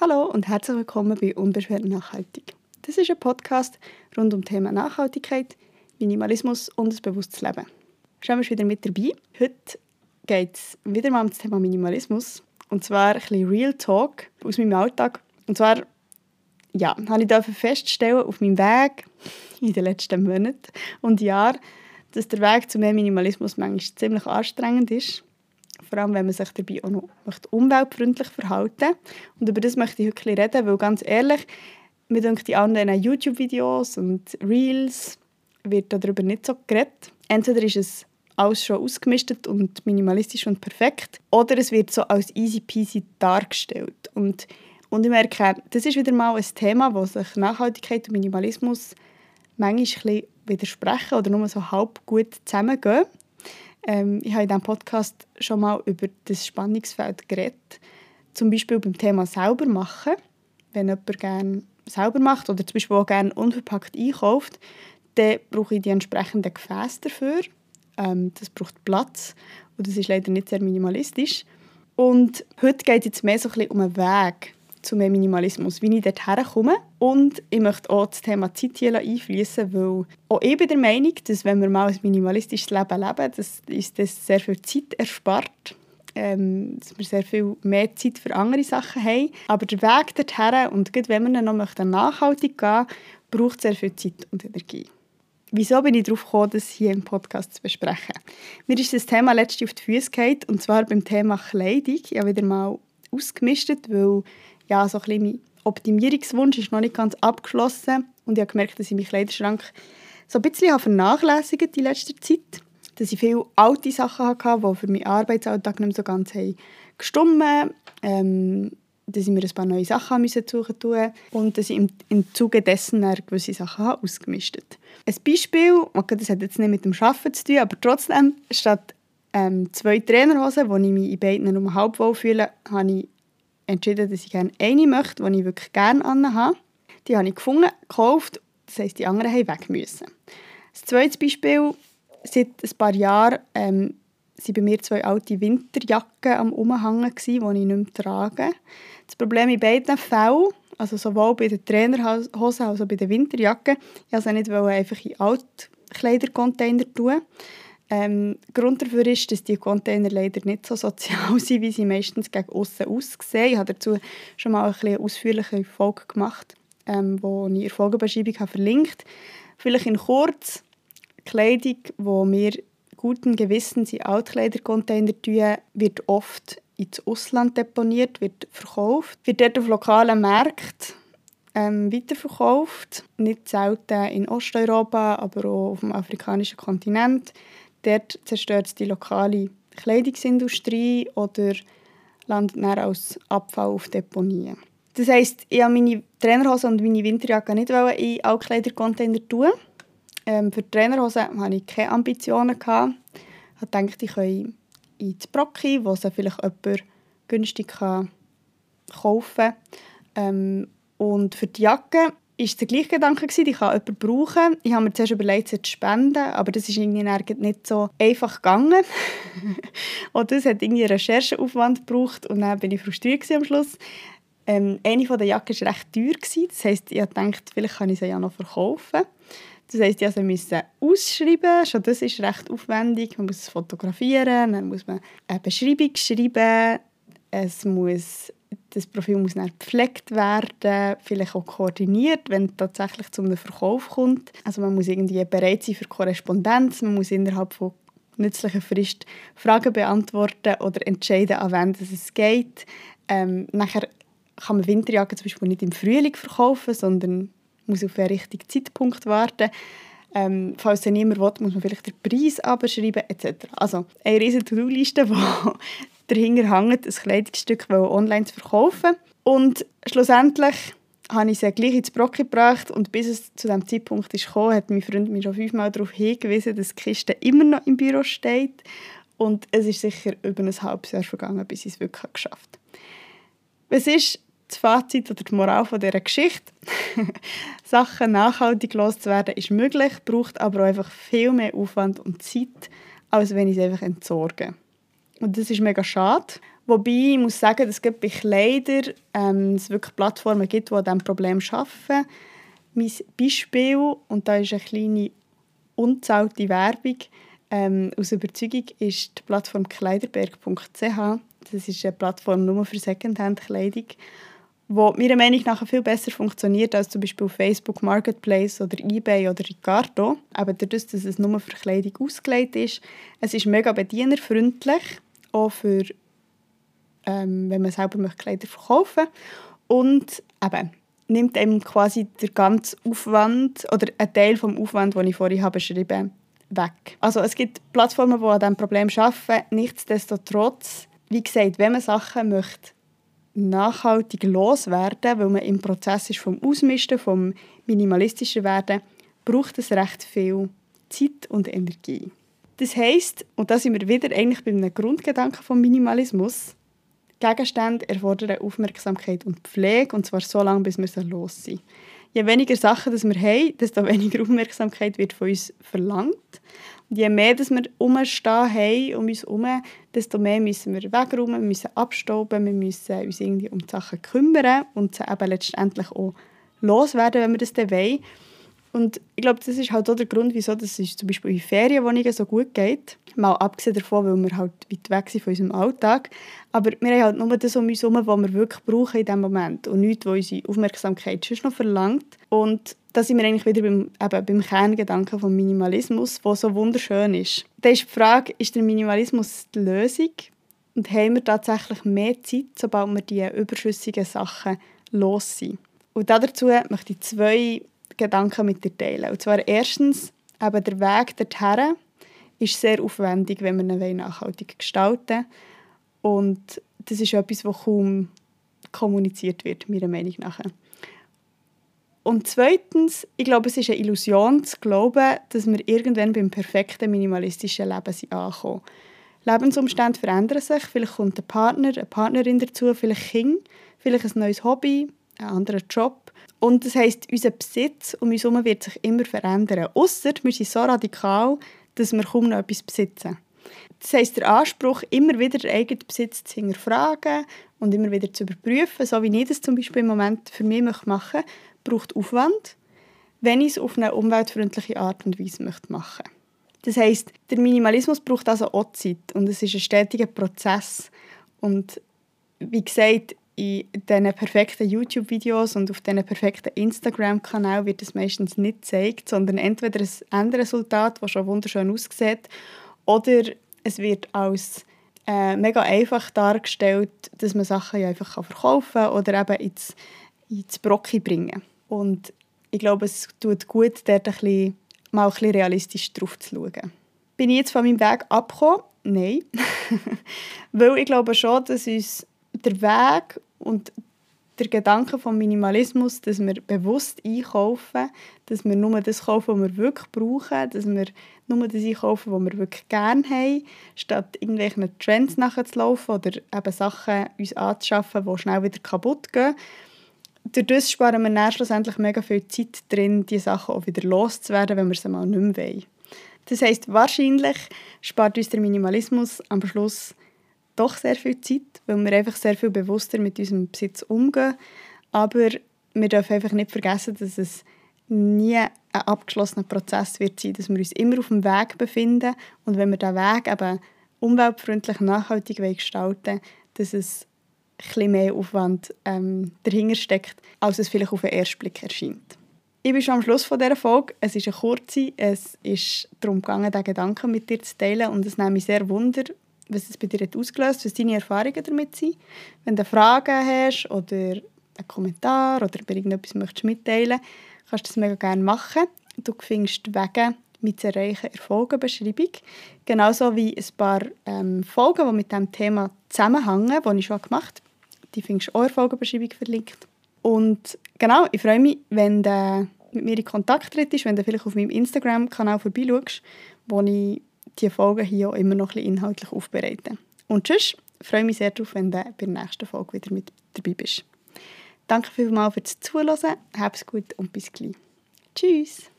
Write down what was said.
Hallo und herzlich willkommen bei Unbeschwert Nachhaltig. Das ist ein Podcast rund um das Thema Nachhaltigkeit, Minimalismus und ein bewusstes Leben. Schauen wir wieder mit dabei. Heute geht es wieder mal um das Thema Minimalismus und zwar ein bisschen Real Talk aus meinem Alltag. Und zwar ja, habe ich feststellen auf meinem Weg in den letzten Monaten und Jahren, dass der Weg zu mehr Minimalismus manchmal ziemlich anstrengend ist vor allem wenn man sich dabei auch noch umweltfreundlich verhalten Und über das möchte ich heute reden, weil ganz ehrlich, mir denke die anderen YouTube-Videos und Reels wird darüber nicht so geredet. Entweder ist es alles schon ausgemistet und minimalistisch und perfekt, oder es wird so als easy peasy dargestellt. Und, und ich merke, das ist wieder mal ein Thema, wo sich Nachhaltigkeit und Minimalismus manchmal ein widersprechen oder nur so halb gut zusammengehen. Ähm, ich habe in diesem Podcast schon mal über das Spannungsfeld geredet. Zum Beispiel beim Thema selber machen. Wenn jemand gerne selber macht oder zum Beispiel auch gerne unverpackt einkauft, dann brauche ich die entsprechenden Gefäße dafür. Ähm, das braucht Platz und das ist leider nicht sehr minimalistisch. Und heute geht es jetzt mehr so ein bisschen um einen Weg zu mehr Minimalismus, wie ich dort herkomme. Und ich möchte auch das Thema Zeit hier einfließen, weil auch ich bin der Meinung, dass wenn wir mal ein minimalistisches Leben leben, dass ist das sehr viel Zeit erspart. Ähm, dass wir sehr viel mehr Zeit für andere Sachen haben. Aber der Weg dorthin, und gerade wenn wir noch nachhaltig gehen möchten, braucht sehr viel Zeit und Energie. Wieso bin ich darauf gekommen, das hier im Podcast zu besprechen? Mir ist das Thema letztens auf die Füße gefallen, und zwar beim Thema Kleidung. Ich habe wieder mal ausgemistet, weil ja, so ein mein Optimierungswunsch ist noch nicht ganz abgeschlossen und ich habe gemerkt, dass ich meinen Kleiderschrank so ein bisschen vernachlässigt in letzter Zeit. Dass ich viele alte Sachen hatte, die für meinen Arbeitsalltag nicht mehr so ganz gestimmt haben. Ähm, dass ich mir ein paar neue Sachen suchen musste und dass ich im, im Zuge dessen gewisse Sachen habe ausgemistet Ein Beispiel, okay, das hat jetzt nicht mit dem Arbeiten zu tun, aber trotzdem, statt ähm, zwei Trainerhosen, wo ich mich in beiden um halb wohl fühle, habe ich entschieden, dass ich gerne eine möchte, die ich wirklich gerne anhabe. Die habe ich gefunden, gekauft, das heisst, die anderen haben weg müssen. Das zweite Beispiel, seit ein paar Jahren ähm, waren bei mir zwei alte Winterjacken am Umhängen, die ich nicht mehr trage. Das Problem in beiden Fällen, also sowohl bei den Trainerhosen als auch bei den Winterjacken, ich wollte sie nicht einfach in Altkleidercontainer tun. Ähm, Grund dafür ist, dass die Container leider nicht so sozial sind, wie sie meistens gegen außen aussehen. Ich habe dazu schon mal eine ausführliche Folge gemacht, ähm, wo ich in der Folgenbeschreibung habe verlinkt Vielleicht in kurz, Kleidung, die wir guten Gewissens in Altkleidercontainer tun, wird oft ins Ausland deponiert, wird verkauft, wird dort auf lokalen Märkten ähm, weiterverkauft. Nicht selten in Osteuropa, aber auch auf dem afrikanischen Kontinent. Dort zerstört es die lokale Kleidungsindustrie oder landet dann als Abfall auf Deponien. Das heisst, ich wollte meine Trainerhosen und meine Winterjacke nicht in Altkleidercontainer tun. Ähm, für die Trainerhosen hatte ich keine Ambitionen. Ich dachte, ich kann ins Brocki, wo sie vielleicht jemand günstig kaufen kann. Ähm, und für die Jacke war der gleiche Gedanke, die kann jemand brauchen. Ich habe mir zuerst überlegt, sie zu spenden, aber das ist irgendwie nicht so einfach gegangen. und das hat irgendwie Rechercheaufwand gebraucht und dann bin ich frustriert am Schluss. Ähm, eine der Jacken war recht teuer. Das heisst, ich dachte, vielleicht kann ich sie ja noch verkaufen. Das heisst, ich musste ausschreiben. Schon das ist recht aufwendig. Man muss es fotografieren, dann muss man eine Beschreibung schreiben. Es muss das Profil muss dann gepflegt werden, vielleicht auch koordiniert, wenn es tatsächlich zu einem Verkauf kommt. Also man muss irgendwie bereit sein für Korrespondenz, man muss innerhalb von nützlicher Frist Fragen beantworten oder entscheiden, an wen es geht. Ähm, nachher kann man Winterjacken zum Beispiel nicht im Frühling verkaufen, sondern muss auf den richtigen Zeitpunkt warten. Ähm, falls er niemand will, muss man vielleicht den Preis abschreiben etc. Also eine riesige To-Do-Liste, die dahinter hängt, ein Kleidungsstück online zu verkaufen. Und schlussendlich habe ich sie gleich ins Brock gebracht und bis es zu diesem Zeitpunkt gekommen, hat mein Freund mir schon fünfmal darauf hingewiesen, dass die Kiste immer noch im Büro steht. Und es ist sicher über ein halbes Jahr vergangen, bis ich es wirklich geschafft habe. Was ist das Fazit oder die Moral von dieser Geschichte? Sachen nachhaltig loszuwerden ist möglich, braucht aber auch einfach viel mehr Aufwand und Zeit, als wenn ich es einfach entsorge. Und das ist mega schade. Wobei ich muss sagen, dass es bei Kleidern ähm, es wirklich Plattformen gibt, die an diesem Problem arbeiten. Mein Beispiel, und da ist eine kleine unzahlte Werbung, ähm, aus Überzeugung ist die Plattform kleiderberg.ch. Das ist eine Plattform nur für Secondhand-Kleidung, die meiner Meinung nach viel besser funktioniert als zum Beispiel Facebook Marketplace oder eBay oder Ricardo. Aber dadurch, dass es nur für Kleidung ausgelegt ist, es ist mega bedienerfreundlich, auch für, ähm, wenn man selber Kleider verkaufen möchte. Und eben, nimmt einem quasi der ganze Aufwand oder ein Teil vom Aufwand, den ich vorhin habe beschrieben weg. Also es gibt Plattformen, die an diesem Problem arbeiten. Nichtsdestotrotz, wie gesagt, wenn man Sachen möchte nachhaltig loswerden, weil man im Prozess ist vom Ausmisten, vom minimalistischer werden, braucht es recht viel Zeit und Energie. Das heißt, und da sind wir wieder eigentlich bei einem Grundgedanken vom Minimalismus, Gegenstände erfordern Aufmerksamkeit und Pflege, und zwar so lange, bis wir sie los sind. Je weniger Sachen das wir haben, desto weniger Aufmerksamkeit wird von uns verlangt. Und je mehr dass wir umstehen haben um uns herum, desto mehr müssen wir wegräumen, wir müssen abstauben, wir müssen uns irgendwie um die Sachen kümmern und sie eben letztendlich auch loswerden, wenn wir das dann wollen. Und ich glaube, das ist halt auch der Grund, wieso das ist zum Beispiel in Ferienwohnungen so gut geht. Mal abgesehen davon, weil wir halt weit weg sind von unserem Alltag. Aber wir haben halt nur das um uns herum, was wir wirklich brauchen in diesem Moment. Und nichts, was unsere Aufmerksamkeit schon noch verlangt. Und da sind wir eigentlich wieder beim, eben, beim Kerngedanken vom Minimalismus, der so wunderschön ist. Da ist die Frage, ist der Minimalismus die Lösung? Und haben wir tatsächlich mehr Zeit, sobald wir die überschüssigen Sachen los sind? Und dazu möchte ich zwei Gedanken mit dir teilen. Und zwar erstens, eben der Weg dorthin ist sehr aufwendig, wenn wir ihn nachhaltig gestalten Und das ist etwas, das kaum kommuniziert wird, meiner Meinung nach. Und zweitens, ich glaube, es ist eine Illusion zu glauben, dass wir irgendwann beim perfekten minimalistischen Leben sind angekommen. Lebensumstände verändern sich, vielleicht kommt ein Partner, eine Partnerin dazu, vielleicht Kind, vielleicht ein neues Hobby, ein anderer Job. Und das heisst, unser Besitz um uns herum wird sich immer verändern. Ausser wir sind so radikal, dass wir kaum noch etwas besitzen. Das heisst, der Anspruch, immer wieder den eigenen Besitz zu hinterfragen und immer wieder zu überprüfen, so wie ich das zum Beispiel im Moment für mich machen möchte, braucht Aufwand, wenn ich es auf eine umweltfreundliche Art und Weise machen möchte. Das heisst, der Minimalismus braucht also auch Zeit und es ist ein stetiger Prozess. Und wie gesagt, in diesen perfekten YouTube-Videos und auf diesen perfekten Instagram-Kanal wird es meistens nicht gezeigt, sondern entweder ein Endresultat, das schon wunderschön aussieht, oder es wird als äh, mega einfach dargestellt, dass man Sachen ja einfach verkaufen kann oder eben ins, ins Brocki bringen. Und ich glaube, es tut gut, dort ein bisschen, mal ein bisschen realistisch drauf zu schauen. Bin ich jetzt von meinem Weg abgekommen? Nein. Weil ich glaube schon, dass uns der Weg und der Gedanke vom Minimalismus, dass wir bewusst einkaufen, dass wir nur das kaufen, was wir wirklich brauchen, dass wir nur das einkaufen, was wir wirklich gerne haben, statt irgendwelchen Trends nachzulaufen oder eben Sachen uns anzuschaffen, die schnell wieder kaputt gehen. Dadurch sparen wir dann schlussendlich mega viel Zeit drin, diese Sachen auch wieder loszuwerden, wenn wir sie mal nicht mehr wollen. Das heisst, wahrscheinlich spart uns der Minimalismus am Schluss doch sehr viel Zeit, weil wir einfach sehr viel bewusster mit unserem Besitz umgehen. Aber wir dürfen einfach nicht vergessen, dass es nie ein abgeschlossener Prozess wird sein, dass wir uns immer auf dem Weg befinden und wenn wir diesen Weg eben umweltfreundlich nachhaltig gestalten dass es ein mehr Aufwand ähm, dahinter steckt, als es vielleicht auf den ersten Blick erscheint. Ich bin schon am Schluss von dieser Folge. Es ist eine kurze. Es ist darum gegangen, diesen Gedanken mit dir zu teilen. Und es nimmt mich sehr Wunder, was es bei dir hat ausgelöst was deine Erfahrungen damit sind. Wenn du Fragen hast oder einen Kommentar oder bei irgendetwas möchtest mitteilen kannst du das mega gerne machen. Du findest Wege mit zu erreichen in der Folgenbeschreibung. Genauso wie ein paar ähm, Folgen, die mit diesem Thema zusammenhängen, die ich schon gemacht habe. Die findest du auch in der Folgenbeschreibung verlinkt. Und genau, ich freue mich, wenn du mit mir in Kontakt trittst, wenn du vielleicht auf meinem Instagram-Kanal vorbeischaust, wo ich die Folgen hier auch immer noch ein inhaltlich aufbereiten. Und tschüss, freue mich sehr darauf, wenn du bei der nächsten Folge wieder mit dabei bist. Danke vielmals fürs Zuhören, hab's gut und bis gleich. Tschüss!